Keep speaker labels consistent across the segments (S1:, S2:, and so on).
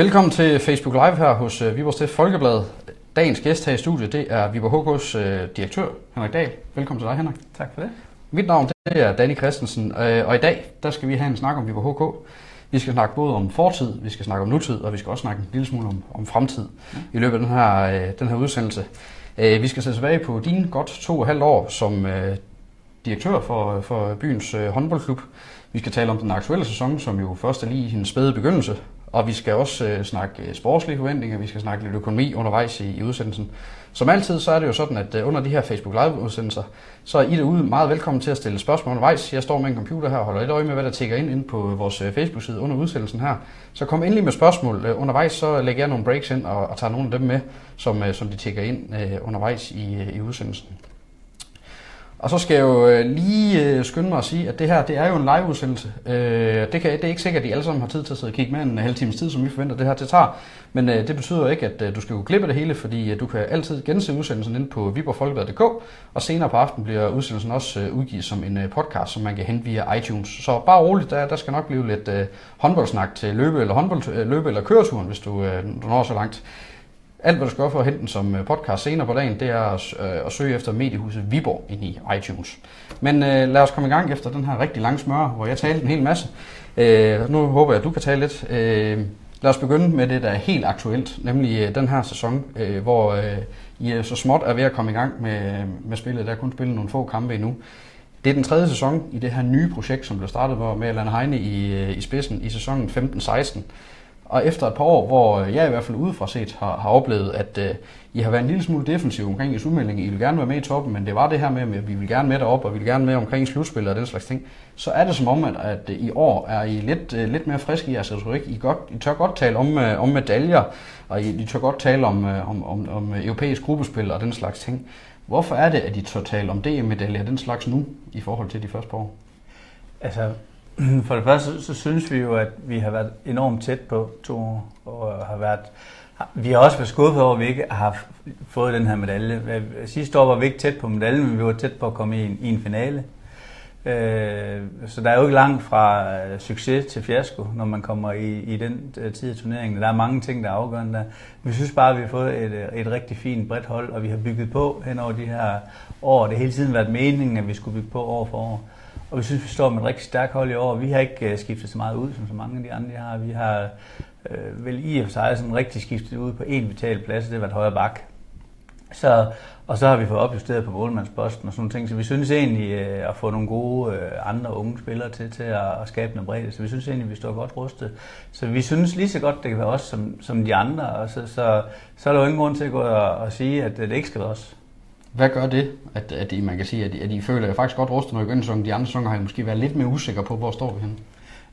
S1: Velkommen til Facebook Live her hos uh, Viborg Stedt Folkeblad. Dagens gæst her i studiet, det er Viborg HK's uh, direktør, Henrik Dahl. Velkommen til dig, Henrik.
S2: Tak for det.
S1: Mit navn det er Danny Christensen, uh, og i dag der skal vi have en snak om Viborg HK. Vi skal snakke både om fortid, vi skal snakke om nutid, og vi skal også snakke en lille smule om, om fremtid ja. i løbet af den her, den her udsendelse. Vi skal se tilbage på dine godt to og halvt år som direktør for, for byens håndboldklub. Vi skal tale om den aktuelle sæson, som jo først er lige i en spæde begyndelse, og vi skal også øh, snakke øh, sportslige forventninger, vi skal snakke lidt økonomi undervejs i, i udsendelsen. Som altid, så er det jo sådan, at øh, under de her Facebook Live-udsendelser, så er I derude meget velkommen til at stille spørgsmål undervejs. Jeg står med en computer her og holder lidt øje med, hvad der tigger ind, ind på øh, vores øh, Facebook-side under udsendelsen her. Så kom endelig med spørgsmål øh, undervejs, så lægger jeg nogle breaks ind og, og tager nogle af dem med, som, øh, som de tigger ind øh, undervejs i, øh, i udsendelsen. Og så skal jeg jo øh, lige øh, skynde mig at sige, at det her det er jo en liveudsendelse. Øh, det, kan, det er ikke sikkert, at I alle sammen har tid til at sidde og kigge med en halv times tid, som vi forventer, det her det tager. Men det betyder ikke, at du skal kunne klippe det hele, fordi du kan altid gense udsendelsen ind på viborgfolkeblad.dk, og senere på aftenen bliver udsendelsen også udgivet som en podcast, som man kan hente via iTunes. Så bare roligt, der, der skal nok blive lidt håndboldsnak til løbe eller, håndbold, løbe eller køreturen, hvis du, du når så langt. Alt, hvad du skal gøre for at hente den som øh, podcast senere på dagen, det er at, øh, at søge efter mediehuset Viborg ind i iTunes. Men øh, lad os komme i gang efter den her rigtig lange smør, hvor jeg talte en hel masse. Øh, nu håber jeg, at du kan tale lidt. Øh, lad os begynde med det, der er helt aktuelt, nemlig øh, den her sæson, øh, hvor øh, I er så småt er ved at komme i gang med, med spillet. Der er kun spillet nogle få kampe endnu. Det er den tredje sæson i det her nye projekt, som blev startet hvor med Allan Heine i, øh, i spidsen i sæsonen 15-16. Og efter et par år, hvor jeg i hvert fald udefra set har, har oplevet, at øh, I har været en lille smule defensiv omkring jeres udmelding. I vil gerne være med i toppen, men det var det her med, at vi vil gerne med derop, og vi vil gerne med omkring slutspillet og den slags ting. Så er det som om, at, at øh, i år er I lidt, øh, lidt mere friske i jeres retorik. I, godt, I tør godt tale om, øh, om medaljer, og I, I tør godt tale om, øh, om, om, om europæisk gruppespil og den slags ting. Hvorfor er det, at I tør tale om DM-medaljer og den slags nu, i forhold til de første par år?
S2: Altså, For det første, så, så synes vi jo, at vi har været enormt tæt på to år, og har været vi har også været skuffet over, at vi ikke har fået den her medalje. Sidste år var vi ikke tæt på medaljen, men vi var tæt på at komme i en, i en finale. Øh, så der er jo ikke langt fra øh, succes til fiasko, når man kommer i, i den øh, tid af turneringen. Der er mange ting, der er afgørende der. Vi synes bare, at vi har fået et, øh, et rigtig fint bredt hold, og vi har bygget på hen over de her år. Det har hele tiden været meningen, at vi skulle bygge på år for år. Og vi synes, vi står med et rigtig stærkt hold i år. Vi har ikke øh, skiftet så meget ud, som så mange af de andre har. Vi har øh, vel i og for sig sådan rigtig skiftet ud på en vital plads, det var et højre bak. Så, og så har vi fået opjusteret på målmandsposten og sådan nogle ting. Så vi synes egentlig øh, at få nogle gode øh, andre unge spillere til, til at, at skabe noget bredde. Så vi synes egentlig, at vi står godt rustet. Så vi synes lige så godt, det kan være os som, som de andre. Og så, så, så er der jo ingen grund til at gå og, og sige, at det ikke skal være os.
S1: Hvad gør det, at, at I, man kan sige, at, I, at I føler, at I faktisk godt rustet, når I begynder De andre sæsoner har I måske været lidt mere usikre på, hvor står vi henne?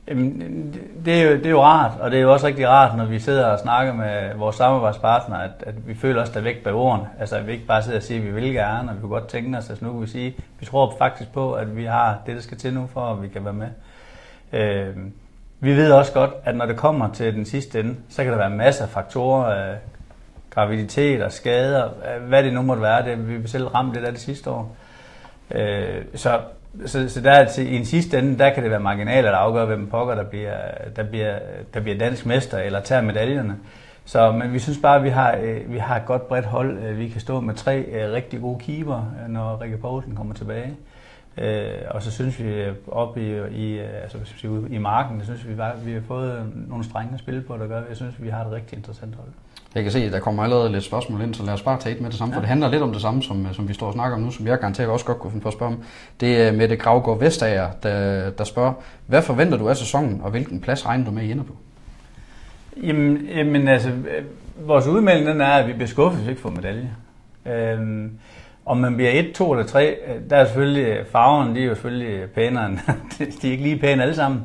S2: Jamen, det, er jo, det er jo rart, og det er jo også rigtig rart, når vi sidder og snakker med vores samarbejdspartnere, at, at vi føler os der væk bag ordene. Altså, at vi ikke bare sidder og siger, at vi vil gerne, og vi kunne godt tænke os. Altså, nu kan vi sige, at vi tror faktisk på, at vi har det, der skal til nu, for at vi kan være med. Øh, vi ved også godt, at når det kommer til den sidste ende, så kan der være masser af faktorer, øh, og skader, hvad det nu måtte være. Det, vi selv ramme det der det sidste år. Øh, så, så, så der til, i en sidste ende, der kan det være marginaler, der afgør, hvem pokker, der bliver, der bliver, der bliver dansk mester eller tager medaljerne. Så, men vi synes bare, at vi har, øh, vi har et godt bredt hold. Øh, vi kan stå med tre øh, rigtig gode keeper, øh, når Rikke Poulsen kommer tilbage. Øh, og så synes vi øh, op i, i, altså, i marken, synes vi bare, at vi har fået nogle strenge at spille på, der gør, jeg synes, vi har et rigtig interessant hold.
S1: Jeg kan se, at der kommer allerede lidt spørgsmål ind, så lad os bare tage et med det samme, ja. for det handler lidt om det samme, som, som vi står og snakker om nu, som jeg garanteret også godt kunne finde på at spørge om. Det er Mette Gravgaard Vestager, der, der spørger, hvad forventer du af sæsonen, og hvilken plads regner du med, I ender på?
S2: Jamen, jamen altså, vores udmelding den er, at vi bliver skuffet, hvis vi ikke får medalje. Øhm, om man bliver 1, 2 eller 3, der er selvfølgelig, farverne de er jo selvfølgelig pænere end, de er ikke lige pæne alle sammen.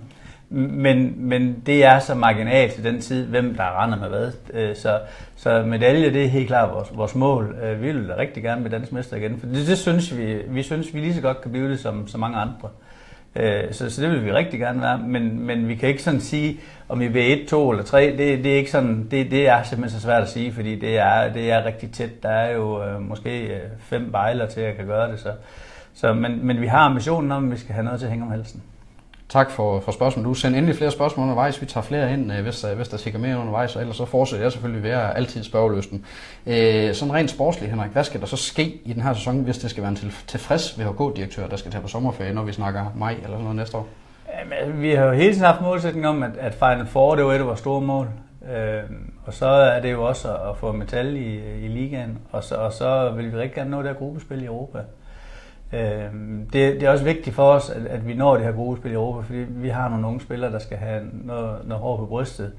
S2: Men, men det er så marginalt til den tid, hvem der render med hvad. Øh, så, så medalje, det er helt klart vores, vores mål. Øh, vi vil da rigtig gerne blive dansk mester igen, for det, det synes vi, vi synes, vi lige så godt kan blive det som så mange andre. Øh, så, så det vil vi rigtig gerne være, men, men vi kan ikke sådan sige, om vi bliver 1, 2 eller 3, det, det er ikke sådan, det, det er simpelthen så svært at sige, fordi det er, det er rigtig tæt. Der er jo øh, måske fem bejler til at kan gøre det, så, så men, men vi har ambitionen om, at vi skal have noget til at hænge om halsen.
S1: Tak for, for spørgsmålet. Du sender endelig flere spørgsmål undervejs. Vi tager flere ind, øh, øh, hvis, der, hvis der sikkert mere undervejs, og ellers så fortsætter jeg selvfølgelig ved at altid spørgeløsten. Øh, sådan rent sportsligt, Henrik, hvad skal der så ske i den her sæson, hvis det skal være en til, tilfreds VHK-direktør, der skal tage på sommerferie, når vi snakker maj eller sådan noget næste år?
S2: Jamen, altså, vi har jo hele tiden haft målsætning om, at, at Final Four, det var et af vores store mål. Øh, og så er det jo også at, at få metal i, i ligaen, og så, og så vil vi rigtig gerne nå det her gruppespil i Europa. Øh, Øhm, det, det er også vigtigt for os, at, at vi når det her gruppespil i Europa, fordi vi har nogle unge spillere, der skal have noget, noget hår på brystet.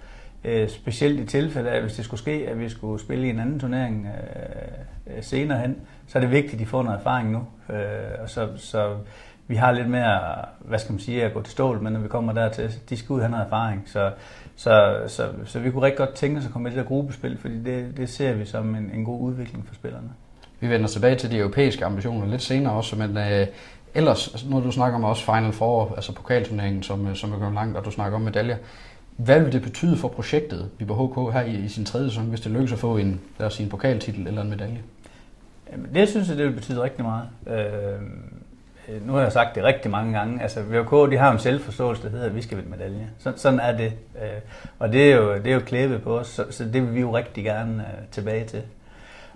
S2: Øh, specielt i tilfælde af, hvis det skulle ske, at vi skulle spille i en anden turnering øh, øh senere hen, så er det vigtigt, at de får noget erfaring nu. Øh, og så, så vi har lidt mere, hvad skal man sige, at gå til stål, men når vi kommer dertil, de skal ud have noget erfaring. Så, så, så, så vi kunne rigtig godt tænke os at komme med det der gruppespil, fordi det, det ser vi som en, en god udvikling for spillerne.
S1: Vi vender tilbage til de europæiske ambitioner lidt senere også, men øh, ellers, altså, når du snakker om også Final Four, altså pokalturneringen, som, øh, som er gået langt, og du snakker om medaljer. Hvad vil det betyde for projektet Viborg HK her i, i sin tredje sæson, hvis det lykkes at få en, lad os sige, en pokaltitel eller en medalje?
S2: Jamen, det synes jeg, det vil betyde rigtig meget. Øh, øh nu har jeg sagt det rigtig mange gange, altså VK, de har en selvforståelse, der hedder, at vi skal vinde medalje. Så, sådan er det. Øh, og det er jo, det er jo klæbet på os, så, så det vil vi jo rigtig gerne øh, tilbage til.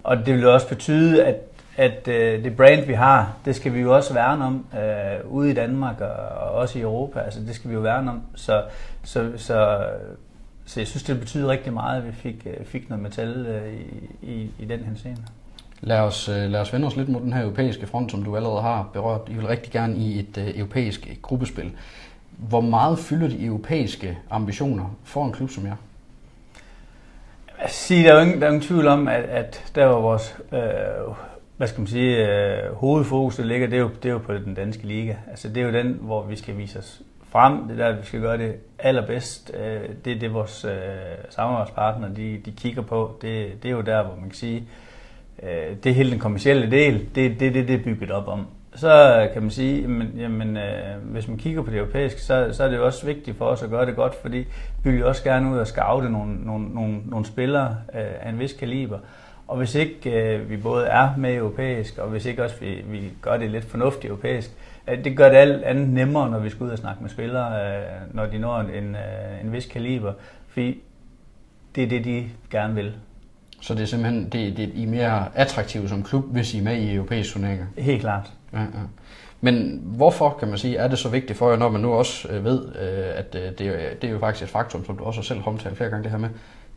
S2: Og det vil også betyde, at, at øh, det brand, vi har, det skal vi jo også værne om øh, ude i Danmark og, og også i Europa. Altså det skal vi jo værne om. Så, så, så, så jeg synes, det betyder rigtig meget, at vi fik, øh, fik noget metal øh, i, i, i den henseende.
S1: Lad os, øh, lad os vende os lidt mod den her europæiske front, som du allerede har berørt. I vil rigtig gerne i et øh, europæisk gruppespil. Hvor meget fylder de europæiske ambitioner for en klub som jer?
S2: Sige, der er jo ingen, der er ingen tvivl om, at, at der var vores øh, hvad skal man sige, øh, hovedfokus, der ligger, det er, jo, det er jo på den danske liga. Altså det er jo den, hvor vi skal vise os frem. Det er der, vi skal gøre det allerbedst. Øh, det er det, vores øh, samarbejdspartnere de, de kigger på. Det, det er jo der, hvor man kan sige, øh, det er hele den kommercielle del, det er det, det, det er bygget op om så kan man sige, jamen, jamen øh, hvis man kigger på det europæiske, så, så er det jo også vigtigt for os at gøre det godt, fordi vi vil også gerne ud og scoute nogle, nogle, nogle, nogle spillere øh, af en vis kaliber. Og hvis ikke øh, vi både er med europæisk, og hvis ikke også vi, vi gør det lidt fornuftigt europæisk, øh, det gør det alt andet nemmere, når vi skal ud og snakke med spillere, øh, når de når en, en, øh, en vis kaliber, fordi det er det, de gerne vil.
S1: Så det er simpelthen, det, det, I er mere attraktive som klub, hvis I er med i europæiske turneringer?
S2: Helt klart. Ja, ja.
S1: Men hvorfor, kan man sige, er det så vigtigt for jer, når man nu også øh, ved, øh, at øh, det, det er jo faktisk et faktum, som du også har selv omtalt flere gange det her med,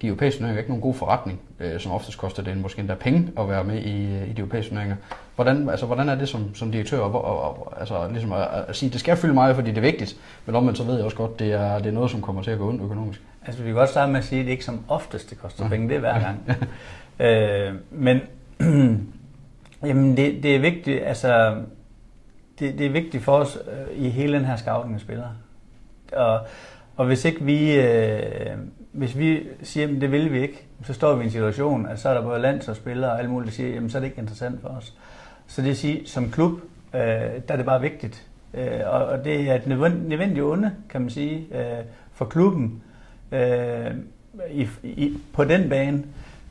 S1: de europæiske turneringer er ikke nogen god forretning, som oftest koster det måske endda penge at være med i, i de europæiske turneringer. Hvordan, altså, hvordan er det som, som direktør og, og, og, altså, ligesom at, at sige, at det skal fylde meget, fordi det er vigtigt, men omvendt så ved jeg også godt, det er, det er noget, som kommer til at gå ondt økonomisk.
S2: Altså vi kan godt starte med at sige, at det ikke som oftest det koster ja. penge, det er hver gang. øh, men jamen det, det er vigtigt, altså det, det er vigtigt for os øh, i hele den her scouting af spillere. Og, og hvis ikke vi, øh, hvis vi siger, at det vil vi ikke, så står vi i en situation, at så er der både landsholdsspillere og alle mulige, der siger, jamen så er det ikke interessant for os. Så det vil sige, som klub, øh, der er det bare vigtigt. Øh, og, og det er et nødvendigt onde, kan man sige, øh, for klubben øh, i, i, på den bane.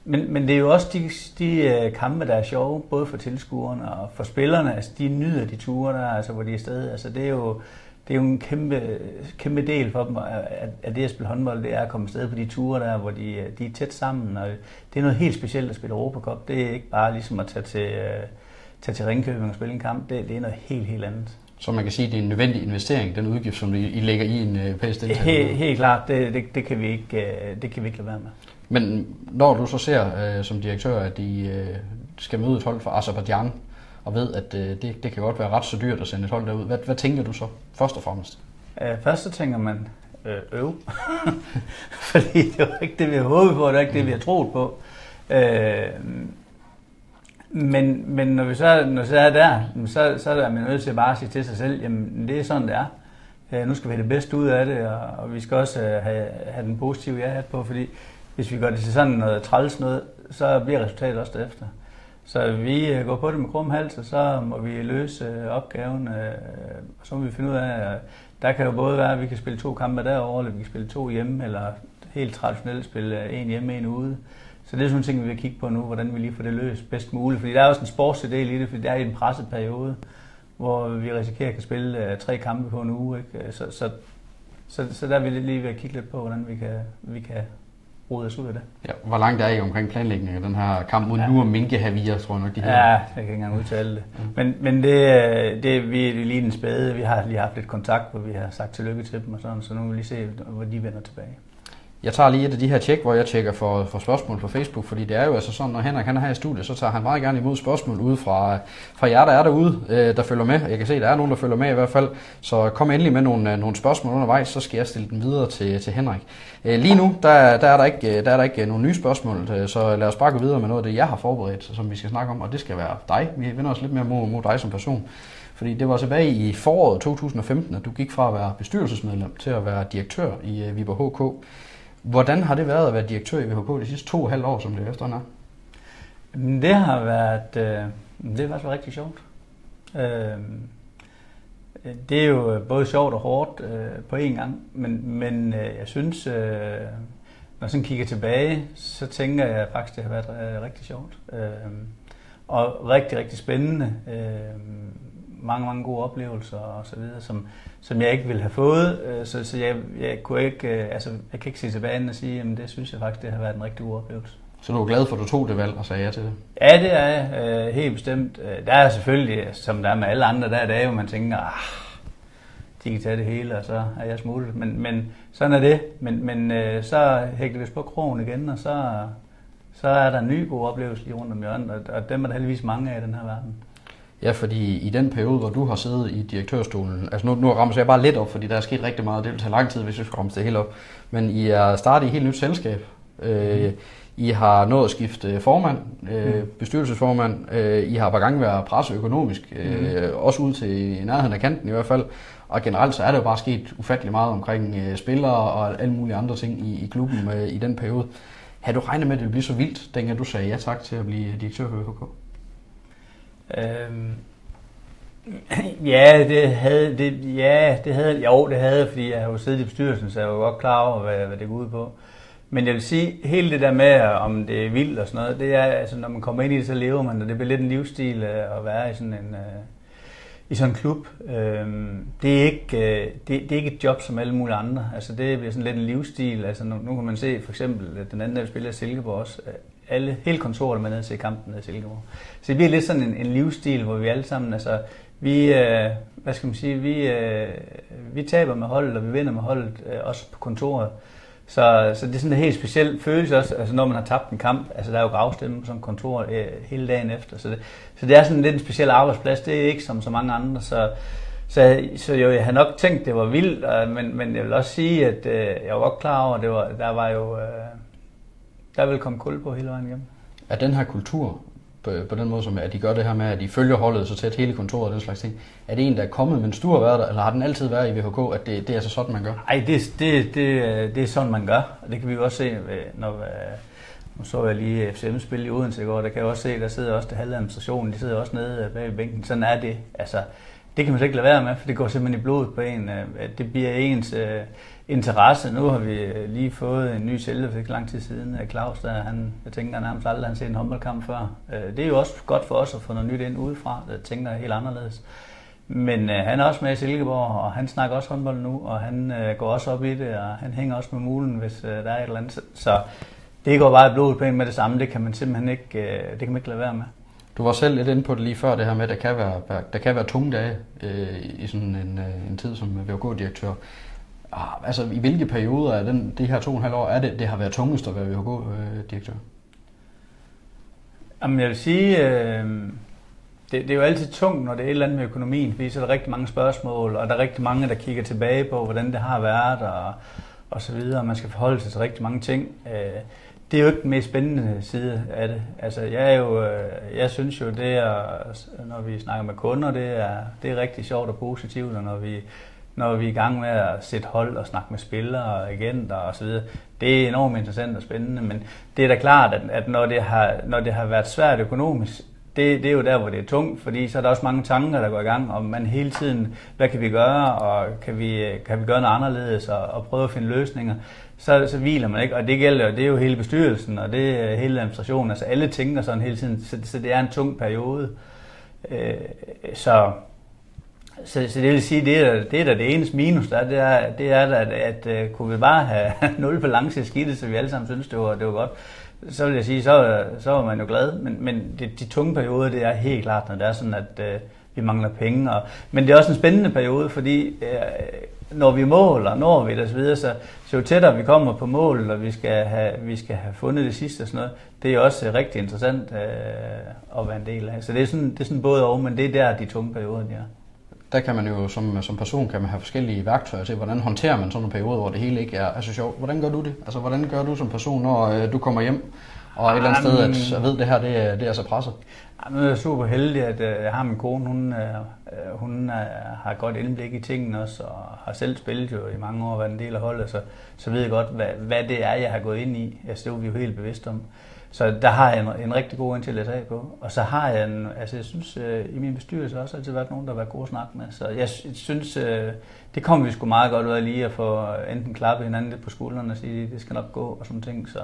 S2: Men, men det er jo også de, de øh, kampe, der er sjove, både for tilskuerne og for spillerne. Altså, de nyder de ture, der, altså, hvor de er afsted. Altså, det er jo, det er jo en kæmpe, kæmpe del for dem, at, at det at spille håndbold, det er at komme afsted på de ture der, hvor de, de er tæt sammen. Og det er noget helt specielt at spille Europacup. Det er ikke bare ligesom at tage til, uh, tage til Ringkøbing og spille en kamp. Det, det er noget helt, helt andet.
S1: Så man kan sige, at det er en nødvendig investering, den udgift, som I lægger i en europæisk deltagelse?
S2: Helt, helt klart. Det, det, det, kan vi ikke, det kan vi ikke lade være med.
S1: Men når du så ser øh, som direktør, at de øh, skal møde et hold fra Azerbaijan, og ved, at øh, det, det kan godt være ret så dyrt at sende et hold derud, hvad, hvad tænker du så først og fremmest?
S2: Øh, først så tænker man, øh, øv. Fordi det var ikke det, vi havde håbet på, og det var ikke det, vi havde troet på. Øh, men, men når vi så, når vi så er der, så, så er man nødt til bare at sige til sig selv, jamen det er sådan, det er. Øh, nu skal vi have det bedste ud af det, og, og vi skal også øh, have, have den positive ja på, fordi hvis vi gør det til sådan noget træls noget, så bliver resultatet også derefter. Så vi øh, går på det med krum hals, og så må vi løse øh, opgaven, øh, og så må vi finde ud af, der kan jo både være, at vi kan spille to kampe derovre, eller vi kan spille to hjemme, eller helt traditionelt spille en hjemme, en ude. Så det er sådan en ting, vi vil kigge på nu, hvordan vi lige får det løst bedst muligt. Fordi der er også en sportsdel i det, fordi det er i en presset periode, hvor vi risikerer at kan spille tre kampe på en uge. Ikke? Så, så, så, så der vil vi lige ved at kigge lidt på, hvordan vi kan, vi kan rode os ud af det.
S1: Ja, hvor langt er I omkring planlægningen af den her kamp mod ja. nu og Minke Havia, tror jeg nok, de
S2: her? Ja, jeg kan ikke engang udtale det. Men, men det, det, vi er lige den spæde. Vi har lige haft lidt kontakt, hvor vi har sagt tillykke til dem og sådan, så nu vil vi lige se, hvor de vender tilbage.
S1: Jeg tager lige et af de her tjek, hvor jeg tjekker for, for spørgsmål på Facebook, fordi det er jo altså sådan, når Henrik han er her i studiet, så tager han meget gerne imod spørgsmål ude fra, fra jer, der er derude, øh, der følger med. Jeg kan se, at der er nogen, der følger med i hvert fald. Så kom endelig med nogle, øh, nogle spørgsmål undervejs, så skal jeg stille dem videre til, til Henrik. Øh, lige nu, der, der, er der, ikke, øh, der er der ikke øh, nogen nye spørgsmål, så lad os bare gå videre med noget af det, jeg har forberedt, som vi skal snakke om, og det skal være dig. Vi vender os lidt mere mod, mod dig som person. Fordi det var tilbage i foråret 2015, at du gik fra at være bestyrelsesmedlem til at være direktør i Viborg HK. Hvordan har det været at være direktør i VHK de sidste to og halvt år, som det efterhånden
S2: er? Det har været, øh, det har faktisk været rigtig sjovt. Øh, det er jo både sjovt og hårdt øh, på én gang, men, men øh, jeg synes, øh, når jeg sådan kigger tilbage, så tænker jeg faktisk, det har været øh, rigtig sjovt. Øh, og rigtig, rigtig spændende. Øh, mange, mange gode oplevelser og så videre, som, som jeg ikke ville have fået. Øh, så, så jeg, jeg, kunne ikke, øh, altså, jeg kan ikke se tilbage og sige, at det synes jeg faktisk, det har været en rigtig god oplevelse.
S1: Så du er glad for, at du tog det valg og sagde ja til det?
S2: Ja, det er jeg. Øh, helt bestemt. Der er selvfølgelig, som der er med alle andre, der er det jo, man tænker, ah, de kan tage det hele, og så er jeg smuttet. Men, men sådan er det. Men, men så hægter vi på krogen igen, og så, så er der en ny god oplevelse lige rundt om hjørnet, og, og dem er der heldigvis mange af i den her verden.
S1: Ja, fordi i den periode, hvor du har siddet i direktørstolen, altså nu, nu rammer jeg bare lidt op, fordi der er sket rigtig meget, det vil tage lang tid, hvis vi skal ramme det helt op, men I er startet i et helt nyt selskab. Øh, mm. I har nået at skifte formand, øh, mm. bestyrelsesformand, øh, I har bare gang været presset økonomisk, øh, mm. også ud til nærheden af kanten i hvert fald, og generelt så er det jo bare sket ufattelig meget omkring øh, spillere og alle mulige andre ting i, i klubben øh, i den periode. Har du regnet med, at det ville blive så vildt, dengang du sagde ja tak til at blive direktør for VHK? Øhm,
S2: ja, det havde, det, ja, det havde, jo, det havde, fordi jeg har jo siddet i bestyrelsen, så jeg var godt klar over, hvad, hvad det går ud på. Men jeg vil sige, hele det der med, om det er vildt og sådan noget, det er, altså, når man kommer ind i det, så lever man, og det bliver lidt en livsstil øh, at være i sådan en, øh, i sådan en klub. Øhm, det, er ikke, øh, det, det er ikke et job som alle mulige andre. Altså, det bliver sådan lidt en livsstil. Altså, nu, nu kan man se for eksempel, at den anden der spiller Silkeborg også, alle, hele kontoret med ned til kampen ned i Silkeborg. Så det bliver lidt sådan en, en livsstil, hvor vi alle sammen, altså, vi, øh, hvad skal man sige, vi, øh, vi taber med holdet, og vi vinder med holdet, øh, også på kontoret. Så, så det er sådan en helt speciel følelse også, altså når man har tabt en kamp, altså der er jo gravstemme på sådan et kontor øh, hele dagen efter, så det, så det er sådan lidt en speciel arbejdsplads, det er ikke som så mange andre, så, så, så jo, jeg har nok tænkt, det var vildt, øh, men, men jeg vil også sige, at øh, jeg var godt klar over, at det var, der var jo, øh, der vil komme kul på hele vejen igennem.
S1: Er den her kultur, på, på den måde, som at de gør det her med, at de følger holdet så tæt hele kontoret og den slags ting, er det en, der er kommet, mens du har været der, eller har den altid været i VHK, at det, det er så sådan, man gør?
S2: Nej, det, det, det, det er sådan, man gør, og det kan vi også se, når øh, nu så jeg lige FCM spille i Odense i går, der kan jeg også se, der sidder også det halve administrationen, de sidder også nede bag bænken. Sådan er det. Altså, det kan man slet ikke lade være med, for det går simpelthen i blodet på en. Øh, at det bliver ens øh, interesse. Nu har vi øh, lige fået en ny sælger for ikke lang tid siden. Claus, der, han, jeg tænker han nærmest aldrig, han set en håndboldkamp før. Øh, det er jo også godt for os at få noget nyt ind udefra, der tænker helt anderledes. Men øh, han er også med i Silkeborg, og han snakker også håndbold nu, og han øh, går også op i det, og han hænger også med mulen, hvis øh, der er et eller andet. Så det går bare i blodet på en med det samme, det kan man simpelthen ikke, øh, det kan man ikke lade være med.
S1: Du var selv lidt inde på det lige før, det her med, at der kan være, der kan være tunge dage øh, i sådan en, øh, en tid som VHK-direktør. Ah, altså, i hvilke perioder af den, de her to og en halv år er det, det har været tungest at være VHK-direktør?
S2: Jamen, jeg vil sige, øh, det, det er jo altid tungt, når det er et eller andet med økonomien, fordi så er der rigtig mange spørgsmål, og der er rigtig mange, der kigger tilbage på, hvordan det har været, og, og så videre, og man skal forholde sig til rigtig mange ting. Øh, det er jo ikke den mest spændende side af det. Altså, jeg, er jo, øh, jeg synes jo, det er, når vi snakker med kunder, det er, det er rigtig sjovt og positivt, og når vi, når vi er i gang med at sætte hold og snakke med spillere og agenter og så videre. Det er enormt interessant og spændende, men det er da klart, at, at når, det har, når det har været svært økonomisk, det, det er jo der, hvor det er tungt, fordi så er der også mange tanker, der går i gang, om man hele tiden, hvad kan vi gøre, og kan vi, kan vi gøre noget anderledes, og, og prøve at finde løsninger så, så hviler man ikke. Og det gælder det er jo hele bestyrelsen, og det er hele administrationen. Altså alle tænker sådan hele tiden, så, så det er en tung periode. Øh, så Så, så det vil sige, det er, det er da det eneste minus, der er, det er, det er at, at, at kunne vi bare have nul balance i skidtet, så vi alle sammen synes, det var, det var godt, så vil jeg sige, så, så var man jo glad. Men, men det, de tunge perioder, det er helt klart, når det er sådan, at øh, vi mangler penge. Og, men det er også en spændende periode, fordi uh, når vi måler, når vi det osv., så, så, jo tættere vi kommer på mål, og vi skal have, vi skal have fundet det sidste og sådan noget, det er også uh, rigtig interessant uh, at være en del af. Så det er sådan, det er sådan både og, men det er der, de tunge perioder, de er
S1: der kan man jo som, som person kan man have forskellige værktøjer til, hvordan håndterer man sådan en periode, hvor det hele ikke er, er så sjovt. Hvordan gør du det? Altså, hvordan gør du som person, når øh, du kommer hjem, og et eller andet sted, at jeg ved, det her det er, det er så presset?
S2: Jeg er super heldig, at øh, jeg har min kone, hun, øh, øh, hun har godt indblik i tingene også, og har selv spillet jo i mange år, været en del af holdet, så, så ved jeg godt, hvad, hvad det er, jeg har gået ind i. Altså, det er vi jo helt bevidst om. Så der har jeg en, en rigtig god en til at læse af på. Og så har jeg en, altså jeg synes, øh, i min bestyrelse også altid været nogen, der har været gode at snakke med. Så jeg synes, øh, det kommer vi sgu meget godt ud af lige at få enten klappe hinanden lidt på skuldrene og sige, det skal nok gå og sådan ting. Så,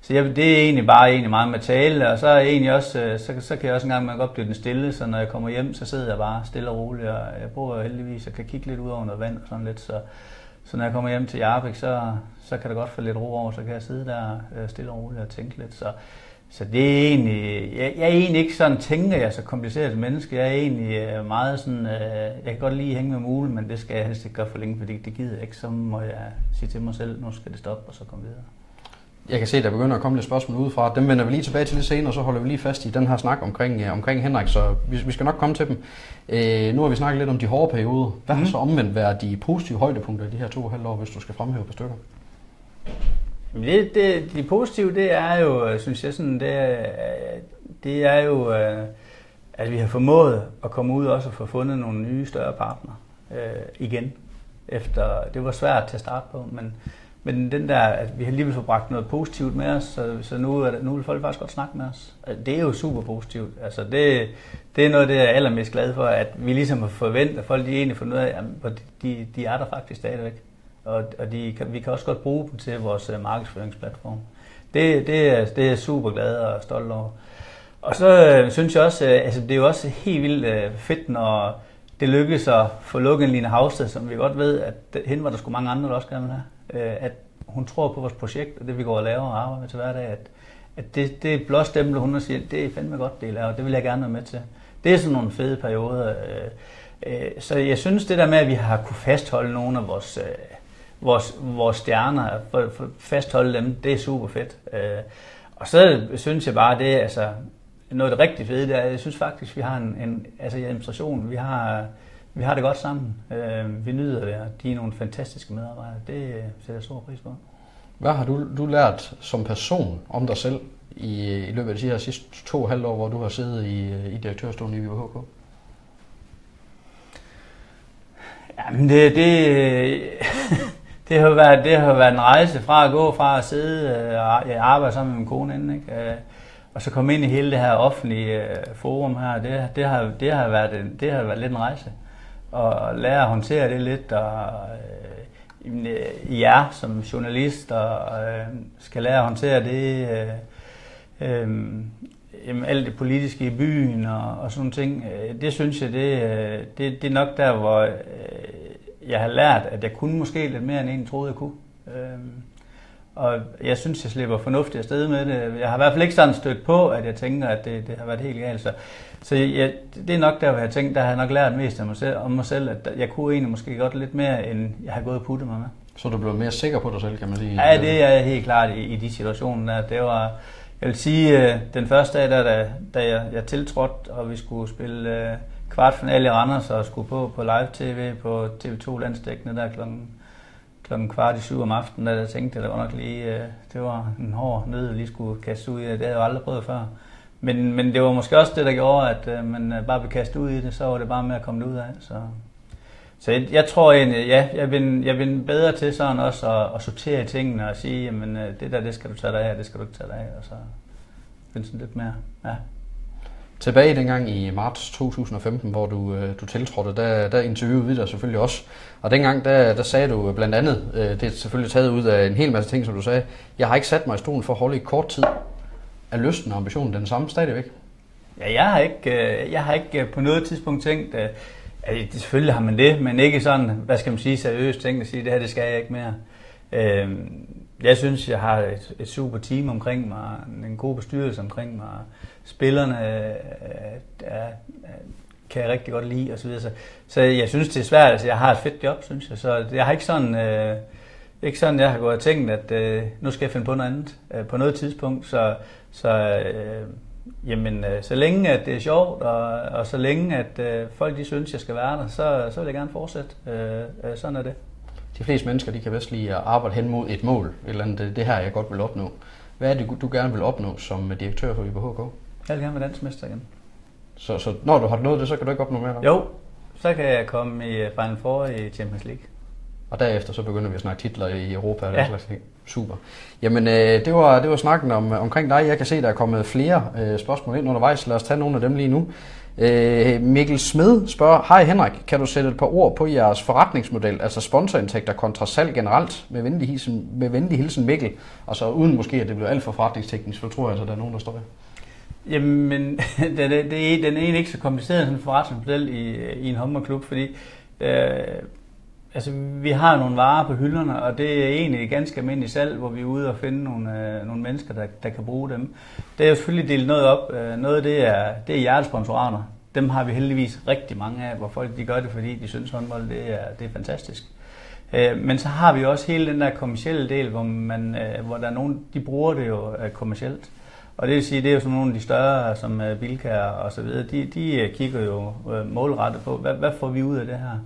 S2: så jeg, det er egentlig bare egentlig meget med tale, og så er egentlig også, øh, så, så kan jeg også engang godt blive den stille, så når jeg kommer hjem, så sidder jeg bare stille og roligt, og jeg bor heldigvis, og kan kigge lidt ud over noget vand og sådan lidt, så, så når jeg kommer hjem til Jarbæk, så, så kan det godt få lidt ro over, så kan jeg sidde der øh, stille og roligt og tænke lidt. Så, så det er egentlig, jeg, jeg er egentlig ikke sådan, tænker jeg så kompliceret som menneske. Jeg er egentlig øh, meget sådan, jeg kan godt lige hænge med mulen, men det skal jeg helst ikke gøre for længe, fordi det gider jeg ikke. Så må jeg sige til mig selv, nu skal det stoppe, og så komme videre.
S1: Jeg kan se, at der begynder at komme lidt spørgsmål udefra. Dem vender vi lige tilbage til lidt senere, og så holder vi lige fast i den her snak omkring, uh, omkring Henrik, så vi, vi skal nok komme til dem. Uh, nu har vi snakket lidt om de hårde perioder. Hvad mm. har så omvendt været de positive højdepunkter i de her to og halv år, hvis du skal fremhæve på stykker?
S2: Det, det, de positive, det er jo, synes jeg, sådan, det, er, det er jo, øh, at vi har formået at komme ud og også få fundet nogle nye, større partnere øh, igen. Efter, det var svært til at starte på, men, men den der, at vi har alligevel fået bragt noget positivt med os, så, så nu, er det, nu vil folk faktisk godt snakke med os. Altså, det er jo super positivt. Altså det, det er noget det, jeg er allermest glad for, at vi ligesom har forventet, at folk de egentlig får noget af, at de, de er der faktisk stadigvæk og, og de vi kan også godt bruge dem til vores øh, markedsføringsplatform. Det, det, er, det er jeg super glad og stolt over. Og så øh, synes jeg også, øh, altså det er jo også helt vildt øh, fedt, når det lykkes at få lukket en Line Havsted, som vi godt ved, at hende var der skulle mange andre, der også gerne vil have. Uh, at hun tror på vores projekt, og det vi går og laver og arbejder med til hverdag, at, at det, det blåstemple, hun siger, det er fandme godt, det laver, det vil jeg gerne være med til. Det er sådan nogle fede perioder. Uh, så jeg synes, det der med, at vi har kunne fastholde nogle af vores vores, vores stjerner, for, for fastholde dem, det er super fedt. Øh, og så synes jeg bare, det er altså, noget af det rigtig fede, det er, jeg synes faktisk, vi har en, en altså i administration, vi har, vi har det godt sammen. Øh, vi nyder det, og de er nogle fantastiske medarbejdere. Det sætter jeg stor pris på.
S1: Hvad har du, du lært som person om dig selv i, i løbet af de her sidste to og halv år, hvor du har siddet i, i direktørstolen i VHK?
S2: Jamen det, det det har været, det har været en rejse fra at gå fra at sidde øh, og arbejde sammen med min kone inden, ikke? Øh, og så komme ind i hele det her offentlige øh, forum her, det, det, har, det, har været en, det har været lidt en rejse. Og lære at håndtere det lidt, og øh, i jer som journalist, og øh, skal lære at håndtere det, øh, øh, jamen, alt det politiske i byen og, og sådan nogle ting. Øh, det synes jeg, det, øh, det, det er nok der, hvor øh, jeg har lært, at jeg kunne måske lidt mere, end en troede, jeg kunne. Øh, og jeg synes, jeg slipper fornuftigt afsted med det. Jeg har i hvert fald ikke sådan stødt på, at jeg tænker, at det, det har været helt galt. Så, så jeg, det er nok der, hvor jeg tænker, der har jeg nok lært mest om mig selv, om mig selv at jeg kunne egentlig måske godt lidt mere, end jeg har gået og puttet mig med.
S1: Så du blev mere sikker på dig selv, kan man sige?
S2: Ja, det er jeg helt klart i, i de situationer der. Det var, jeg vil sige, øh, den første dag, der, da, da jeg, jeg tiltrådte, og vi skulle spille øh, kvartfinale i Randers og skulle på på live-tv på TV2 Landsdækkende der klokken, klokken kvart i syv om aftenen, der jeg tænkte, det var nok lige, øh, det var en hård nød, lige skulle kaste ud i det. Det havde jeg aldrig prøvet før. Men, men det var måske også det, der gjorde, at øh, man øh, bare blev kastet ud i det, så var det bare med at komme ud af. Så, så jeg, jeg tror egentlig, ja, jeg vil, jeg vil bedre til sådan også at, at sortere tingene og sige, jamen øh, det der, det skal du tage dig af, det skal du ikke tage dig af, og så finde sådan lidt mere, ja.
S1: Tilbage dengang i marts 2015, hvor du, øh, du tiltrådte, der, der interviewede vi dig selvfølgelig også. Og dengang, der, der sagde du blandt andet, det er selvfølgelig taget ud af en hel masse ting, som du sagde, jeg har ikke sat mig i stolen for at holde i kort tid. Er lysten og ambitionen den samme stadigvæk?
S2: Ja, jeg har ikke, øh, jeg har ikke øh, på noget tidspunkt tænkt, at det, selvfølgelig har man det, men ikke sådan, hvad skal man sige, seriøst tænkt at sige, det her, det skal jeg ikke mere. Øhm, jeg synes, jeg har et, et super team omkring mig, en god bestyrelse omkring mig. Spillerne øh, er, kan jeg rigtig godt lide osv. Så, så jeg synes, det er svært. Altså, jeg har et fedt job, synes jeg. Så jeg har ikke sådan, øh, ikke sådan jeg har gået og tænkt, at øh, nu skal jeg finde på noget andet øh, på noget tidspunkt. Så, så øh, jamen, øh, så længe at det er sjovt, og, og så længe at øh, folk de synes, jeg skal være der, så, så vil jeg gerne fortsætte. Øh, øh, sådan er det
S1: de fleste mennesker, de kan bedst lide at arbejde hen mod et mål, et eller andet, det her jeg godt vil opnå. Hvad er det, du gerne vil opnå som direktør for IBHK?
S2: Jeg vil gerne være dansmester igen.
S1: Så, så når du har nået det, så kan du ikke opnå mere?
S2: Jo, så kan jeg komme i Final Four i Champions League.
S1: Og derefter så begynder vi at snakke titler i Europa og ja. slags ting. Super. Jamen, øh, det, var, det var snakken om, omkring dig. Jeg kan se, der er kommet flere øh, spørgsmål ind undervejs. Lad os tage nogle af dem lige nu. Øh, Mikkel Smed spørger, Hej Henrik, kan du sætte et par ord på jeres forretningsmodel, altså sponsorindtægter kontra salg generelt, med venlig hilsen, med venlig hilsen Mikkel, og så uden måske, at det bliver alt for forretningsteknisk, for tror jeg, at der er nogen, der står der.
S2: Jamen, det, det, det er, den er egentlig ikke så kompliceret sådan en forretningsmodel i, i en håndboldklub, fordi øh, altså, vi har nogle varer på hylderne, og det er egentlig ganske almindeligt salg, hvor vi er ude og finde nogle, øh, nogle mennesker, der, der kan bruge dem. Det er jo selvfølgelig delt noget op. Øh, noget af det er, det er hjertesponsorater. Dem har vi heldigvis rigtig mange af, hvor folk de gør det, fordi de synes, håndbold det er, det er fantastisk. Øh, men så har vi også hele den der kommercielle del, hvor, man, øh, hvor der er nogen, de bruger det jo øh, kommercielt. Og det vil sige, det er jo sådan nogle af de større, som øh, Bilka og så videre, de, de øh, kigger jo målrettet på, hvad, hvad får vi ud af det her?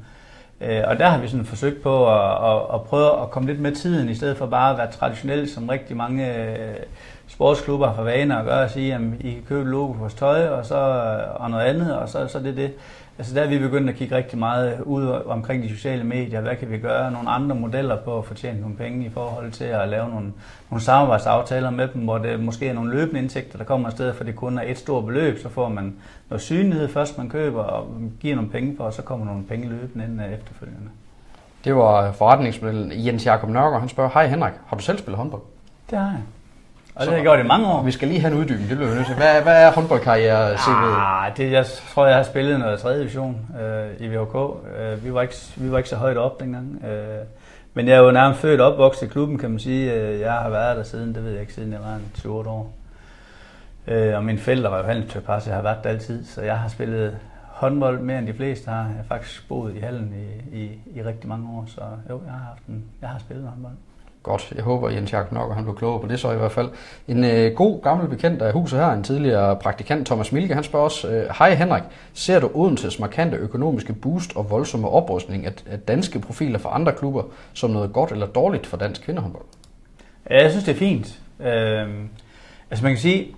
S2: Øh, og der har vi sådan forsøgt på at, at, at prøve at komme lidt med tiden, i stedet for bare at være traditionel, som rigtig mange øh, sportsklubber har for vaner at gøre, og sige, at I kan købe logo for tøj og, så, og noget andet, og så, så det er det. Altså der er vi begyndt at kigge rigtig meget ud omkring de sociale medier. Hvad kan vi gøre? Nogle andre modeller på at fortjene nogle penge i forhold til at lave nogle, nogle samarbejdsaftaler med dem, hvor det måske er nogle løbende indtægter, der kommer stedet for, det kun er et stort beløb. Så får man noget synlighed først, man køber og giver nogle penge for, og så kommer nogle penge løbende ind efterfølgende.
S1: Det var forretningsmodellen. Jens Jakob Nørgaard, han spørger, Hej Henrik, har du selv spillet håndbold?
S2: Det har jeg. Og det har jeg gjort i mange år.
S1: Vi skal lige have en uddybning, det bliver vi nødt til. Hvad, hvad er håndboldkarriere CV?
S2: Ah, det, jeg tror, jeg har spillet noget 3. division øh, i VHK. Øh, vi, var ikke, vi var ikke så højt op dengang. Øh, men jeg er jo nærmest født og opvokset i klubben, kan man sige. Øh, jeg har været der siden, det ved jeg ikke, siden jeg var 28 år. Øh, og mine forældre var jo handelsstøjpar, så jeg har været der altid. Så jeg har spillet håndbold mere end de fleste har. Jeg har faktisk boet i hallen i, i, i rigtig mange år, så jo, jeg har, haft en, jeg har spillet håndbold.
S1: Godt, jeg håber Jens Jakob nok, og han blev klogere på det så i hvert fald. En øh, god gammel bekendt af huset her, en tidligere praktikant Thomas Milke, han spørger også, øh, Hej Henrik, ser du Odenses markante økonomiske boost og voldsomme oprustning af, af danske profiler fra andre klubber som noget godt eller dårligt for dansk kvindehåndbold?
S2: Ja, jeg synes, det er fint. Øh, altså man kan sige,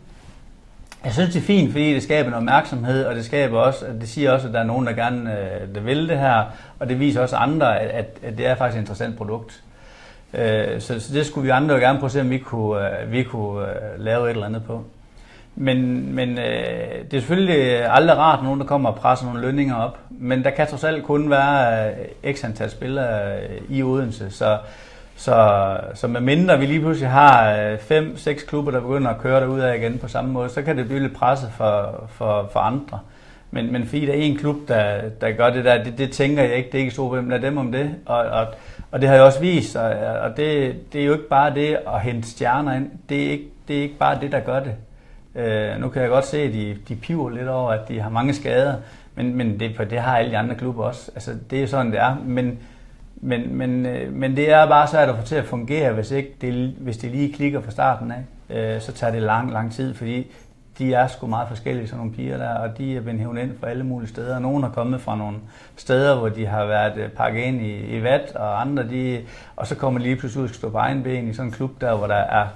S2: jeg synes, det er fint, fordi det skaber en opmærksomhed, og det skaber også, det siger også, at der er nogen, der gerne øh, der vil det her, og det viser også andre, at, at det er faktisk et interessant produkt. Øh, så, så det skulle vi andre jo gerne prøve at se, om vi kunne, øh, vi kunne øh, lave et eller andet på. Men, men øh, det er selvfølgelig aldrig rart, nogen der kommer og presser nogle lønninger op. Men der kan trods alt kun være øh, x antal spillere øh, i Odense. Så, så, så med mindre vi lige pludselig har øh, fem, seks klubber, der begynder at køre derud af igen på samme måde, så kan det blive lidt presset for, for, for andre. Men, men fordi der er en klub, der, der gør det der, det, det tænker jeg ikke, det er ikke så hvem der dem om det. Og, og og det har jeg også vist, og det, det er jo ikke bare det at hente stjerner ind. Det er ikke, det er ikke bare det, der gør det. Øh, nu kan jeg godt se, at de, de piver lidt over, at de har mange skader, men, men det, for det har alle de andre klubber også. Altså, det er sådan, det er. Men, men, men, øh, men det er bare svært at få til at fungere, hvis, ikke det, hvis det lige klikker fra starten af. Øh, så tager det lang, lang tid, fordi de er sgu meget forskellige, sådan nogle piger der, og de er blevet hævet ind fra alle mulige steder. Nogle har kommet fra nogle steder, hvor de har været øh, pakket ind i, i vat, og andre, de, og så kommer de lige pludselig ud og stå på egen ben i sådan en klub der, hvor der er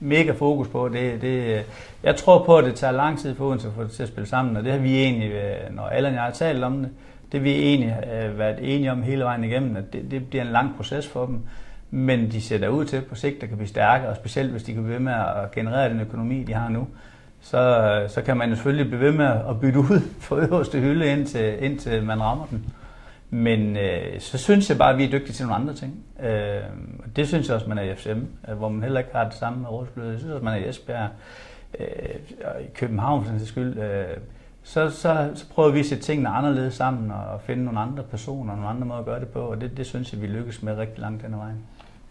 S2: mega fokus på. Det, det, øh, jeg tror på, at det tager lang tid for Odense at få det til at spille sammen, og det har vi egentlig, øh, når alle og jeg har talt om det, det har vi egentlig været enige om hele vejen igennem, at det, det bliver en lang proces for dem. Men de ser ud til på sigt, der kan blive stærkere, og specielt hvis de kan blive ved med at generere den økonomi, de har nu så, så kan man jo selvfølgelig blive ved med at bytte ud på øverste hylde, indtil, indtil man rammer den. Men øh, så synes jeg bare, at vi er dygtige til nogle andre ting. Øh, det synes jeg også, man er i FCM, øh, hvor man heller ikke har det samme med Jeg synes også, man er i Esbjerg, øh, og i København for den skyld. Øh, så, så, så prøver vi at sætte tingene anderledes sammen og finde nogle andre personer, nogle andre måder at gøre det på, og det, det synes jeg, vi lykkes med rigtig langt den vejen.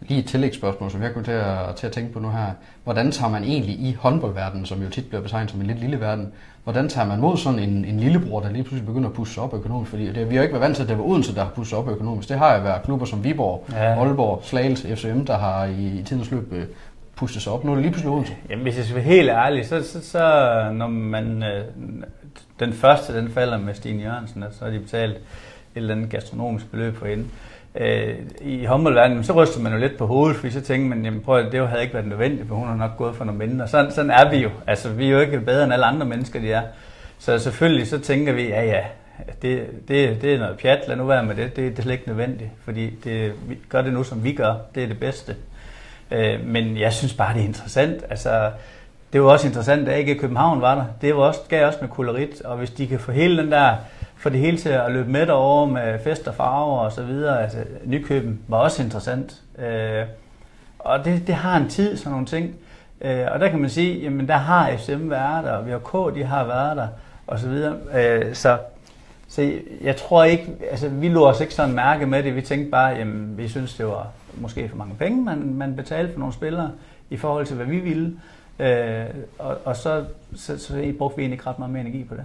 S1: Lige et tillægsspørgsmål, som jeg kunne til at, til at tænke på nu her. Hvordan tager man egentlig i håndboldverdenen, som jo tit bliver betegnet som en lidt lille verden, hvordan tager man mod sådan en, en lillebror, der lige pludselig begynder at pusse op økonomisk? Fordi det, vi har jo ikke været vant til, at det var Odense, der har pusset op økonomisk. Det har jo været klubber som Viborg, ja. Aalborg, Slagelse, FCM, der har i, i tidens løb øh, pustet sig op. Nu er det lige pludselig Odense.
S2: Jamen, hvis jeg skal være helt ærlig, så, så, så når man, øh, den første, den falder med Stine Jørgensen, så har de betalt et eller andet gastronomisk beløb for hende øh, i håndboldverdenen, så ryster man jo lidt på hovedet, fordi så tænker man, jamen prøv at det havde ikke været nødvendigt, for hun har nok gået for noget mindre. Sådan, sådan er vi jo. Altså, vi er jo ikke bedre end alle andre mennesker, de er. Så selvfølgelig så tænker vi, ja ja, det, det, det er noget pjat, lad nu være med det, det, det er slet ikke nødvendigt, fordi det, vi gør det nu, som vi gør, det er det bedste. Øh, men jeg synes bare, det er interessant. Altså, det var også interessant, at ikke København var der. Det var også, gav også med kolorit, og hvis de kan få hele den der for det hele til at løbe med over med fest og farver og så videre. Altså, Nykøben var også interessant. Øh, og det, det har en tid, sådan nogle ting. Øh, og der kan man sige, jamen der har FCM været der, og VHK de har været der, og så videre. Øh, så, så jeg tror ikke, altså vi lå os ikke sådan mærke med det. Vi tænkte bare, jamen vi synes, det var måske for mange penge, man, man betalte for nogle spillere i forhold til, hvad vi ville. Øh, og, og så, så, så brugte vi egentlig ikke ret meget mere energi på det.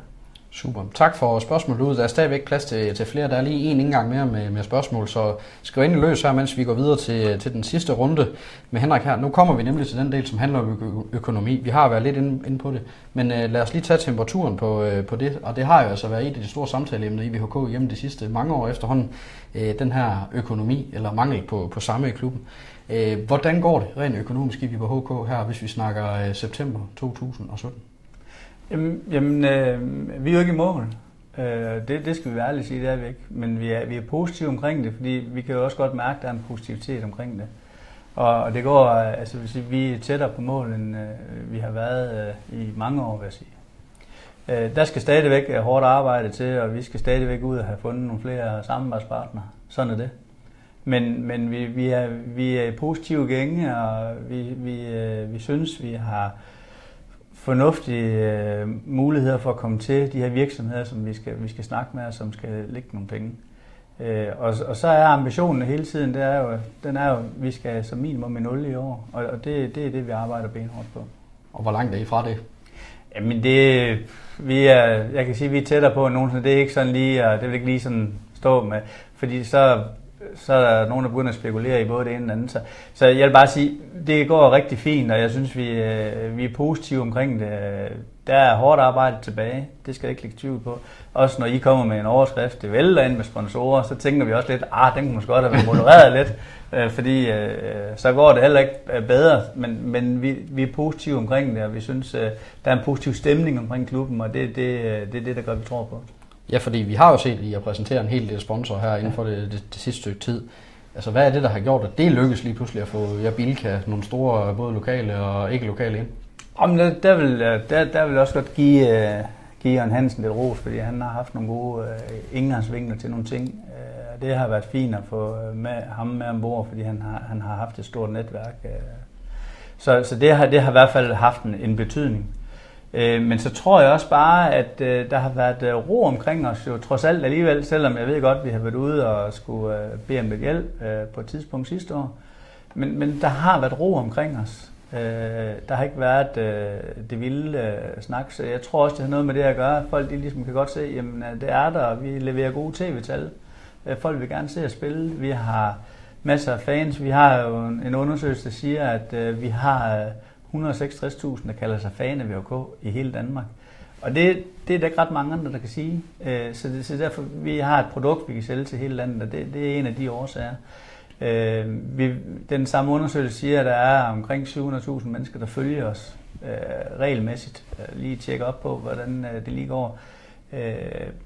S1: Super. Tak for spørgsmålet ud. Der er stadigvæk plads til, til flere. Der er lige en indgang mere med, med spørgsmål, så skriv ind i løs her, mens vi går videre til, til den sidste runde med Henrik her. Nu kommer vi nemlig til den del, som handler om økonomi. Vi har været lidt inde, inde på det, men uh, lad os lige tage temperaturen på, uh, på det. Og det har jo altså været et af de store samtaleemner i VHK hjemme de sidste mange år efterhånden. Uh, den her økonomi, eller mangel på, på samme i klubben. Uh, hvordan går det rent økonomisk i VHK her, hvis vi snakker uh, september 2017?
S2: Jamen, jamen øh, vi er jo ikke i mål. Øh, det, det skal vi være ærlige sige, det er vi ikke. Men vi er, vi er positive omkring det, fordi vi kan jo også godt mærke, at der er en positivitet omkring det. Og, og det går, øh, altså vil sige, vi er tættere på mål, end øh, vi har været øh, i mange år, vil jeg sige. Øh, der skal stadigvæk øh, hårdt arbejde til, og vi skal stadigvæk ud og have fundet nogle flere samarbejdspartnere. Sådan er det. Men, men vi, vi, er, vi er i positive gænge, og vi, vi, øh, vi synes, vi har fornuftige øh, muligheder for at komme til de her virksomheder, som vi skal, vi skal snakke med, og som skal lægge nogle penge. Øh, og, og så er ambitionen hele tiden, det er jo, den er jo, vi skal som minimum en 0 i år, og, og det, det er det, vi arbejder benhårdt på.
S1: Og hvor langt er I fra det?
S2: Jamen det, vi er, jeg kan sige, vi er tættere på end nogensinde. Det er ikke sådan lige, og det vil ikke lige sådan stå med, fordi så så er der nogen, der begynder at spekulere i både det ene og det andet. Så, så jeg vil bare sige, det går rigtig fint, og jeg synes, vi, øh, vi er positive omkring det. Der er hårdt arbejde tilbage, det skal jeg ikke lægge tvivl på. Også når I kommer med en overskrift, det vælter ind med sponsorer, så tænker vi også lidt, ah, den kunne måske godt have været modereret lidt, øh, fordi øh, så går det heller ikke øh, bedre, men, men vi, vi er positive omkring det, og vi synes, der er en positiv stemning omkring klubben, og det, det, det er det, der gør, vi tror på.
S1: Ja, fordi vi har jo set i at præsentere en hel del sponsorer her inden for det, det, det sidste stykke tid. Altså, hvad er det, der har gjort, at det lykkes lige pludselig at få ja, Bilka, nogle store, både lokale og ikke lokale ind?
S2: Jamen, der, der, vil, øh, der, der vil også godt give, uh, give Jørgen Hansen lidt ros, fordi han har haft nogle gode uh, indgangsvinkler til nogle ting. Uh, det har været fint at få med, ham med ombord, fordi han har, han har haft et stort netværk. Uh. Så, så det, har, det har i hvert fald haft en, en betydning. Øh, men så tror jeg også bare, at øh, der har været øh, ro omkring os jo trods alt alligevel, selvom jeg ved godt, at vi har været ude og skulle øh, bede om lidt hjælp øh, på et tidspunkt sidste år. Men, men der har været ro omkring os. Øh, der har ikke været øh, det vilde øh, snak, så jeg tror også, det har noget med det at gøre. Folk de ligesom kan godt se, jamen øh, det er der, og vi leverer gode tv-tal. Øh, folk vil gerne se os spille. Vi har masser af fans. Vi har jo en undersøgelse, der siger, at øh, vi har... Øh, 166.000, der kalder sig fan af VHK i hele Danmark. Og det, det er der ikke ret mange andre, der kan sige. Øh, så, det, så derfor, vi har et produkt, vi kan sælge til hele landet, og det, det er en af de årsager. Øh, vi, den samme undersøgelse siger, at der er omkring 700.000 mennesker, der følger os øh, regelmæssigt. Øh, lige tjekke op på, hvordan øh, det lige går. Øh,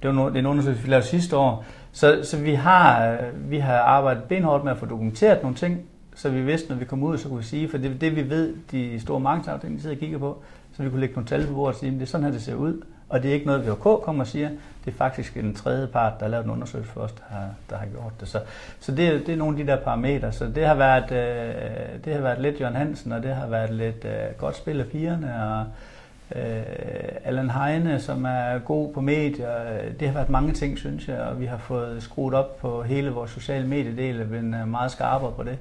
S2: det var en undersøgelse, vi lavede sidste år. Så, så vi, har, vi har arbejdet benhårdt med at få dokumenteret nogle ting, så vi vidste, når vi kom ud, så kunne vi sige, for det er det, vi ved, de store markedsafdelinger sidder og kigger på, så vi kunne lægge nogle tal på bordet og sige, at det er sådan her, det ser ud. Og det er ikke noget, VK kommer og siger, det er faktisk en tredje part, der har lavet en undersøgelse for os, der har, der har gjort det. Så, så det, er, det er nogle af de der parametre. Så det har været, øh, det har været lidt Jørgen Hansen, og det har været lidt øh, godt spil af pigerne, og Øh, Allan Heine, som er god på medier. Det har været mange ting, synes jeg, og vi har fået skruet op på hele vores sociale mediedel og blevet meget skarpere på det.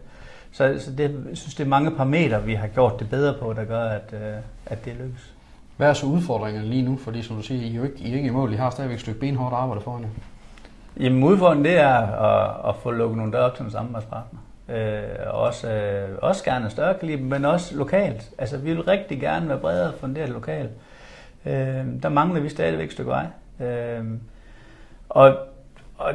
S2: Så, så det, jeg synes, det er mange parametre, vi har gjort det bedre på, der gør, at, at det lykkes.
S1: Hvad er så udfordringerne lige nu? Fordi som du siger, I er jo ikke, I er ikke i mål. I har stadigvæk et stykke benhårdt arbejde foran jer.
S2: Jamen udfordringen det er at, at få lukket nogle døre op til en samarbejdspartner. Øh, også, øh, også gerne større kaliber, men også lokalt. Altså vi vil rigtig gerne være bredere funderet lokalt. Øh, der mangler vi stadigvæk et stykke vej. Øh, og, og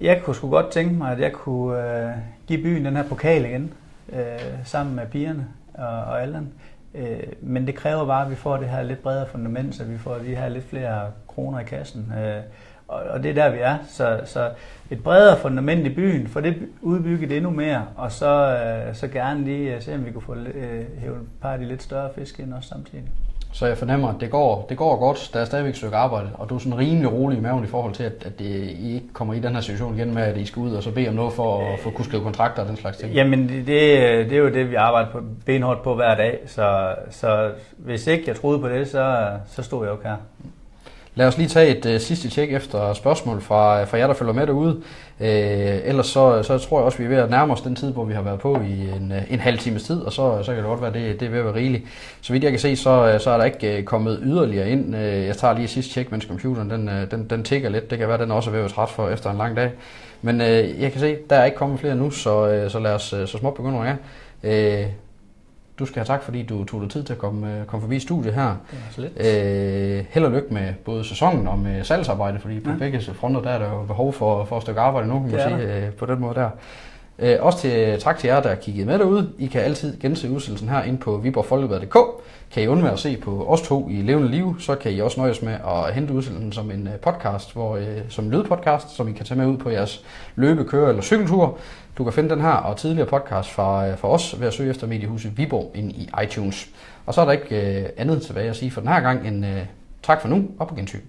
S2: jeg kunne sgu godt tænke mig, at jeg kunne øh, give byen den her pokal igen, øh, sammen med pigerne og, og Allan. Øh, men det kræver bare, at vi får det her lidt bredere fundament, så vi får de her lidt flere kroner i kassen. Øh, og, og det er der, vi er. Så, så et bredere fundament i byen, for det udbygget endnu mere, og så, øh, så gerne lige øh, se, om vi kunne få øh, hævet et par af de lidt større fisk ind også samtidig.
S1: Så jeg fornemmer, at det går, det går godt. Der er stadigvæk et stykke arbejde, og du er sådan rimelig rolig i maven i forhold til, at, at det, I ikke kommer i den her situation igen med, at I skal ud og så bede om noget for at få kunne skrive kontrakter og den slags ting.
S2: Jamen, det, det er jo det, vi arbejder på, benhårdt på hver dag. Så, så hvis ikke jeg troede på det, så, så stod jeg jo her.
S1: Lad os lige tage et øh, sidste tjek efter spørgsmål fra, øh, fra jer, der følger med derude. Øh, ellers så, så tror jeg også, vi er ved at nærme os den tid, hvor vi har været på i en, øh, en halv times tid, og så, så kan det godt være, det, det er ved at være rigeligt. Så vidt jeg kan se, så, øh, så er der ikke kommet yderligere ind. Jeg tager lige et sidste tjek, mens computeren den, den, den tigger lidt. Det kan være, den også er ved at være træt for efter en lang dag. Men øh, jeg kan se, der er ikke kommet flere nu, så, så lad os så småt begynde at uh, du skal have tak, fordi du tog dig tid til at komme, øh, komme forbi studiet her.
S2: Det var så
S1: øh, held og lykke med både sæsonen og med salgsarbejde, fordi på ja. begge fronter der er der jo behov for, for et stykke arbejde nu, kan man sige, øh, på den måde der. Øh, også til, tak til jer, der kiggede med derude. I kan altid gense udsendelsen her ind på viborgfolkebad.dk. Kan I undvære at se på os to i levende liv, så kan I også nøjes med at hente udsendelsen som en øh, podcast, hvor, øh, som en lydpodcast, som I kan tage med ud på jeres løbe, køre eller cykeltur. Du kan finde den her og tidligere podcast fra, øh, fra os ved at søge efter Mediehuset Viborg ind i iTunes. Og så er der ikke øh, andet tilbage at sige for den her gang end øh, tak for nu og på gensyn.